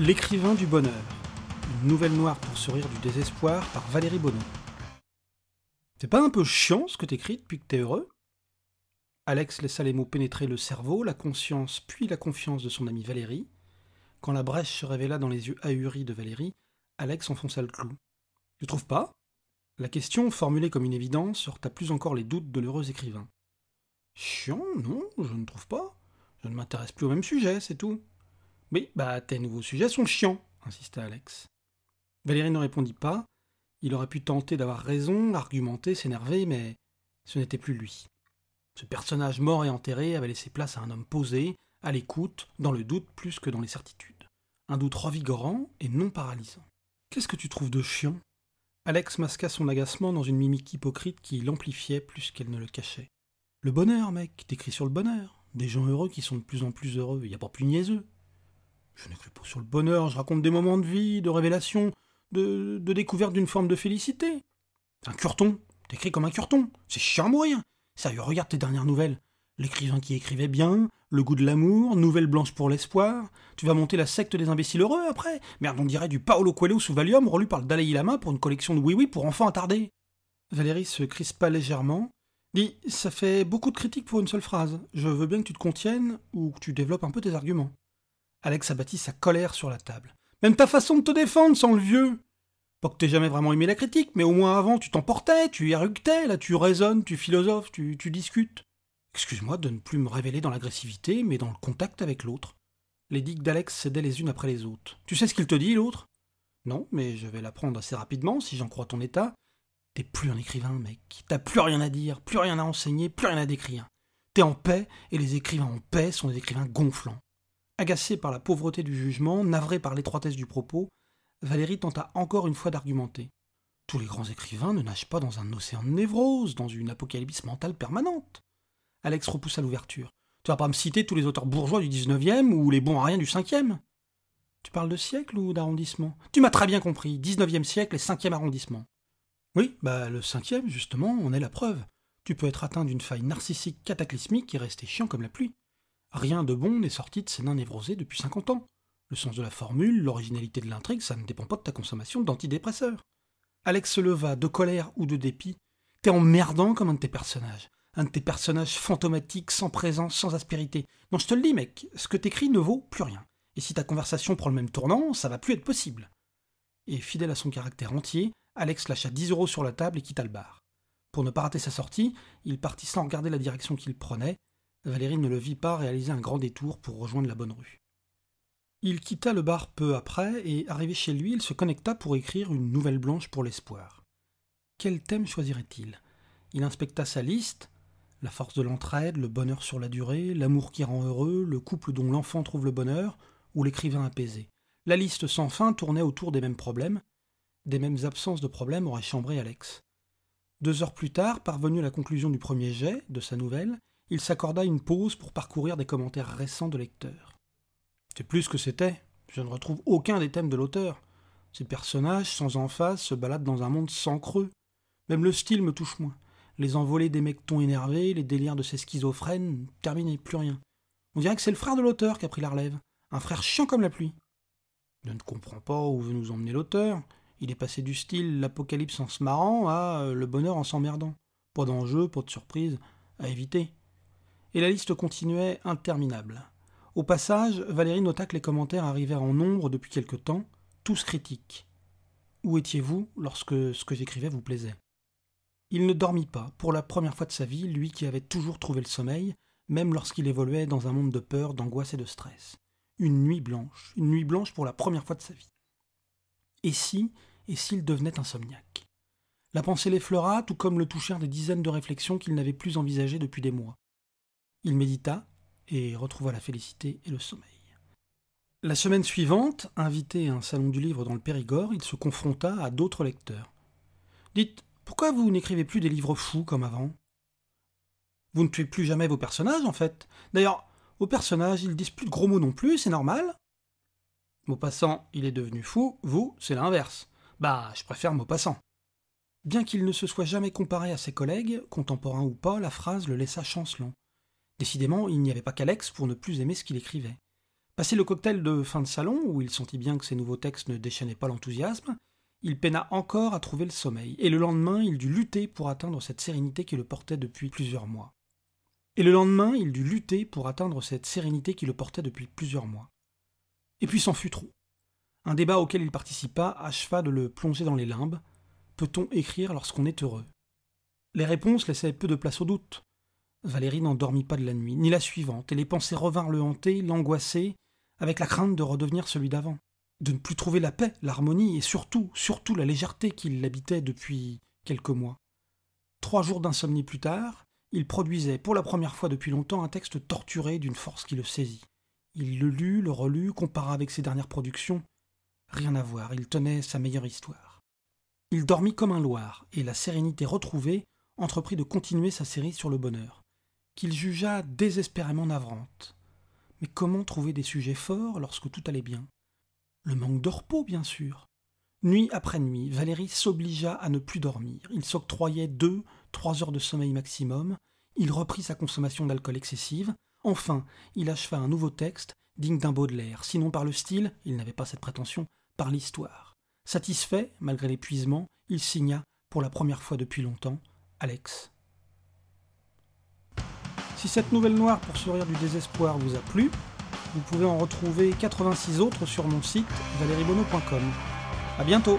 L'écrivain du bonheur. Une nouvelle noire pour sourire du désespoir par Valérie Bonneau. C'est pas un peu chiant ce que t'écris depuis que t'es heureux? Alex laissa les mots pénétrer le cerveau, la conscience puis la confiance de son amie Valérie. Quand la brèche se révéla dans les yeux ahuris de Valérie, Alex enfonça le clou. Tu trouves pas? La question, formulée comme une évidence, heurta plus encore les doutes de l'heureux écrivain. Chiant, non, je ne trouve pas. Je ne m'intéresse plus au même sujet, c'est tout. Oui, bah tes nouveaux sujets sont chiants, insista Alex. Valérie ne répondit pas. Il aurait pu tenter d'avoir raison, argumenter, s'énerver, mais ce n'était plus lui. Ce personnage mort et enterré avait laissé place à un homme posé, à l'écoute, dans le doute plus que dans les certitudes. Un doute revigorant et non paralysant. Qu'est-ce que tu trouves de chiant? Alex masqua son agacement dans une mimique hypocrite qui l'amplifiait plus qu'elle ne le cachait. Le bonheur, mec, t'écris sur le bonheur. Des gens heureux qui sont de plus en plus heureux, n'y a pas plus niaiseux. Je n'écris pas sur le bonheur, je raconte des moments de vie, de révélation, de, de découverte d'une forme de félicité. Un curton, t'écris comme un curton, c'est chiant à. Sérieux, regarde tes dernières nouvelles. L'écrivain qui écrivait bien, le goût de l'amour, nouvelle blanche pour l'espoir. Tu vas monter la secte des imbéciles heureux après Merde, on dirait du Paolo Coelho sous Valium relu par le Dalai Lama pour une collection de oui-oui pour enfants attardés. Valérie se crispa légèrement. Dis, ça fait beaucoup de critiques pour une seule phrase. Je veux bien que tu te contiennes ou que tu développes un peu tes arguments. Alex abattit sa colère sur la table. Même ta façon de te défendre sans le vieux. Pas que t'aies jamais vraiment aimé la critique, mais au moins avant tu t'emportais, tu éructais, là tu raisonnes, tu philosophes, tu, tu discutes. Excuse-moi de ne plus me révéler dans l'agressivité, mais dans le contact avec l'autre. Les digues d'Alex cédaient les unes après les autres. Tu sais ce qu'il te dit, l'autre? Non, mais je vais l'apprendre assez rapidement, si j'en crois ton état. T'es plus un écrivain, mec. T'as plus rien à dire, plus rien à enseigner, plus rien à décrire. T'es en paix, et les écrivains en paix sont des écrivains gonflants. Agacé par la pauvreté du jugement, navré par l'étroitesse du propos, Valérie tenta encore une fois d'argumenter. Tous les grands écrivains ne nagent pas dans un océan de névrose, dans une apocalypse mentale permanente. Alex repoussa l'ouverture. Tu vas pas me citer tous les auteurs bourgeois du 19e ou les bons à rien du 5e Tu parles de siècle ou d'arrondissement Tu m'as très bien compris, 19e siècle et 5e arrondissement. Oui, bah le 5e, justement, on est la preuve. Tu peux être atteint d'une faille narcissique cataclysmique et rester chiant comme la pluie. Rien de bon n'est sorti de ces nains névrosés depuis 50 ans. Le sens de la formule, l'originalité de l'intrigue, ça ne dépend pas de ta consommation d'antidépresseurs. Alex se leva, de colère ou de dépit. T'es emmerdant comme un de tes personnages. Un de tes personnages fantomatiques, sans présence, sans aspérité. Non, je te le dis, mec, ce que t'écris ne vaut plus rien. Et si ta conversation prend le même tournant, ça va plus être possible. Et fidèle à son caractère entier, Alex lâcha 10 euros sur la table et quitta le bar. Pour ne pas rater sa sortie, il partit sans regarder la direction qu'il prenait, Valérie ne le vit pas réaliser un grand détour pour rejoindre la bonne rue. Il quitta le bar peu après, et arrivé chez lui, il se connecta pour écrire une nouvelle blanche pour l'espoir. Quel thème choisirait-il? Il inspecta sa liste la force de l'entraide, le bonheur sur la durée, l'amour qui rend heureux, le couple dont l'enfant trouve le bonheur, ou l'écrivain apaisé. La liste sans fin tournait autour des mêmes problèmes. Des mêmes absences de problèmes aurait chambré Alex. Deux heures plus tard, parvenu à la conclusion du premier jet de sa nouvelle, il s'accorda une pause pour parcourir des commentaires récents de lecteurs. C'est plus que c'était. Je ne retrouve aucun des thèmes de l'auteur. Ces personnages, sans emphase, se baladent dans un monde sans creux. Même le style me touche moins. Les envolées des mectons énervés, les délires de ces schizophrènes, terminé, plus rien. On dirait que c'est le frère de l'auteur qui a pris la relève. Un frère chiant comme la pluie. Je ne comprends pas où veut nous emmener l'auteur. Il est passé du style l'apocalypse en se marrant à euh, le bonheur en s'emmerdant. Pas d'enjeu, pas de surprise, à éviter et la liste continuait interminable. Au passage, Valérie nota que les commentaires arrivaient en nombre depuis quelque temps, tous critiques. Où étiez-vous lorsque ce que j'écrivais vous plaisait? Il ne dormit pas, pour la première fois de sa vie, lui qui avait toujours trouvé le sommeil, même lorsqu'il évoluait dans un monde de peur, d'angoisse et de stress. Une nuit blanche, une nuit blanche pour la première fois de sa vie. Et si, et s'il devenait insomniaque? La pensée l'effleura, tout comme le touchèrent des dizaines de réflexions qu'il n'avait plus envisagées depuis des mois. Il médita et retrouva la félicité et le sommeil. La semaine suivante, invité à un salon du livre dans le Périgord, il se confronta à d'autres lecteurs. Dites, pourquoi vous n'écrivez plus des livres fous comme avant? Vous ne tuez plus jamais vos personnages, en fait. D'ailleurs, vos personnages, ils disent plus de gros mots non plus, c'est normal. Maupassant, il est devenu fou, vous, c'est l'inverse. Bah, je préfère Maupassant. Bien qu'il ne se soit jamais comparé à ses collègues, contemporains ou pas, la phrase le laissa chancelant. Décidément, il n'y avait pas qu'Alex pour ne plus aimer ce qu'il écrivait. Passé le cocktail de fin de salon, où il sentit bien que ses nouveaux textes ne déchaînaient pas l'enthousiasme, il peina encore à trouver le sommeil, et le lendemain il dut lutter pour atteindre cette sérénité qui le portait depuis plusieurs mois. Et le lendemain il dut lutter pour atteindre cette sérénité qui le portait depuis plusieurs mois. Et puis c'en fut trop. Un débat auquel il participa acheva de le plonger dans les limbes. Peut-on écrire lorsqu'on est heureux? Les réponses laissaient peu de place au doute. Valérie n'endormit pas de la nuit, ni la suivante, et les pensées revinrent le hanter, l'angoisser, avec la crainte de redevenir celui d'avant de ne plus trouver la paix, l'harmonie et surtout, surtout la légèreté qui l'habitait depuis quelques mois. Trois jours d'insomnie plus tard, il produisait pour la première fois depuis longtemps un texte torturé d'une force qui le saisit. Il le lut, le relut, compara avec ses dernières productions. Rien à voir, il tenait sa meilleure histoire. Il dormit comme un loir, et la sérénité retrouvée, entreprit de continuer sa série sur le bonheur, qu'il jugea désespérément navrante. Mais comment trouver des sujets forts lorsque tout allait bien? Le manque de repos, bien sûr. Nuit après nuit, Valérie s'obligea à ne plus dormir. Il s'octroyait deux, trois heures de sommeil maximum. Il reprit sa consommation d'alcool excessive. Enfin, il acheva un nouveau texte, digne d'un Baudelaire, sinon par le style, il n'avait pas cette prétention, par l'histoire. Satisfait, malgré l'épuisement, il signa, pour la première fois depuis longtemps, Alex. Si cette nouvelle noire pour sourire du désespoir vous a plu, vous pouvez en retrouver 86 autres sur mon site valeriebono.com. A bientôt